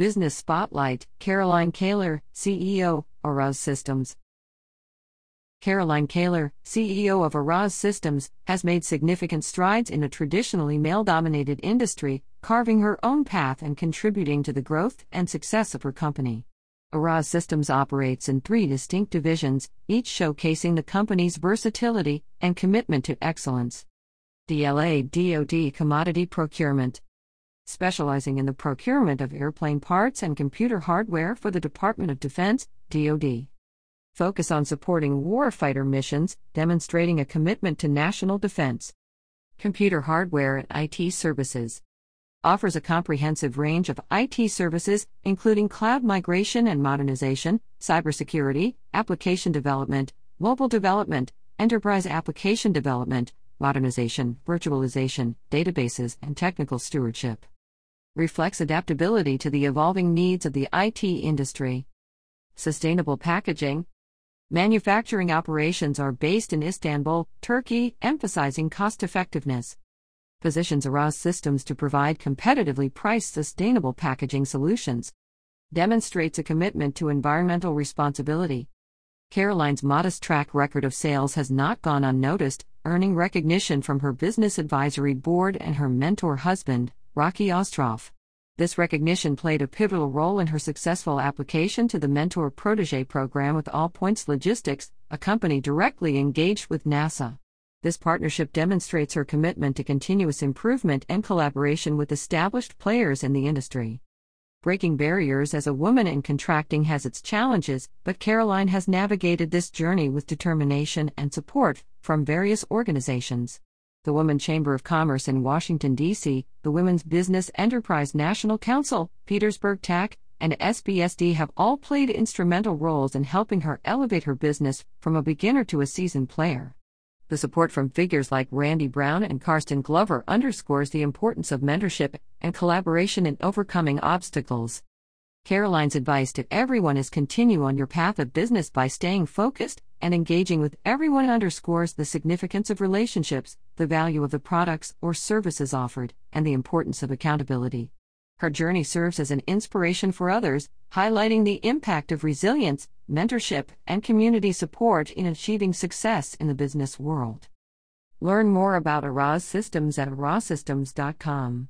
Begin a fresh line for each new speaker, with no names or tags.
Business Spotlight Caroline Caylor, CEO, Araz Systems. Caroline Caylor, CEO of Araz Systems, has made significant strides in a traditionally male dominated industry, carving her own path and contributing to the growth and success of her company. Araz Systems operates in three distinct divisions, each showcasing the company's versatility and commitment to excellence. DLA DoD Commodity Procurement specializing in the procurement of airplane parts and computer hardware for the Department of Defense, DoD. Focus on supporting warfighter missions, demonstrating a commitment to national defense. Computer hardware and IT services. Offers a comprehensive range of IT services, including cloud migration and modernization, cybersecurity, application development, mobile development, enterprise application development, modernization, virtualization, databases, and technical stewardship reflects adaptability to the evolving needs of the IT industry. Sustainable packaging. Manufacturing operations are based in Istanbul, Turkey, emphasizing cost effectiveness. Positions Araz Systems to provide competitively priced sustainable packaging solutions. Demonstrates a commitment to environmental responsibility. Caroline's modest track record of sales has not gone unnoticed, earning recognition from her business advisory board and her mentor husband, Rocky Ostrov. This recognition played a pivotal role in her successful application to the Mentor Protege program with All Points Logistics, a company directly engaged with NASA. This partnership demonstrates her commitment to continuous improvement and collaboration with established players in the industry. Breaking barriers as a woman in contracting has its challenges, but Caroline has navigated this journey with determination and support from various organizations the Woman Chamber of Commerce in Washington, D.C., the Women's Business Enterprise National Council, Petersburg TAC, and SBSD have all played instrumental roles in helping her elevate her business from a beginner to a seasoned player. The support from figures like Randy Brown and Karsten Glover underscores the importance of mentorship and collaboration in overcoming obstacles. Caroline's advice to everyone is continue on your path of business by staying focused and engaging with everyone underscores the significance of relationships, the value of the products or services offered, and the importance of accountability. Her journey serves as an inspiration for others, highlighting the impact of resilience, mentorship, and community support in achieving success in the business world. Learn more about Araz Systems at arazsystems.com.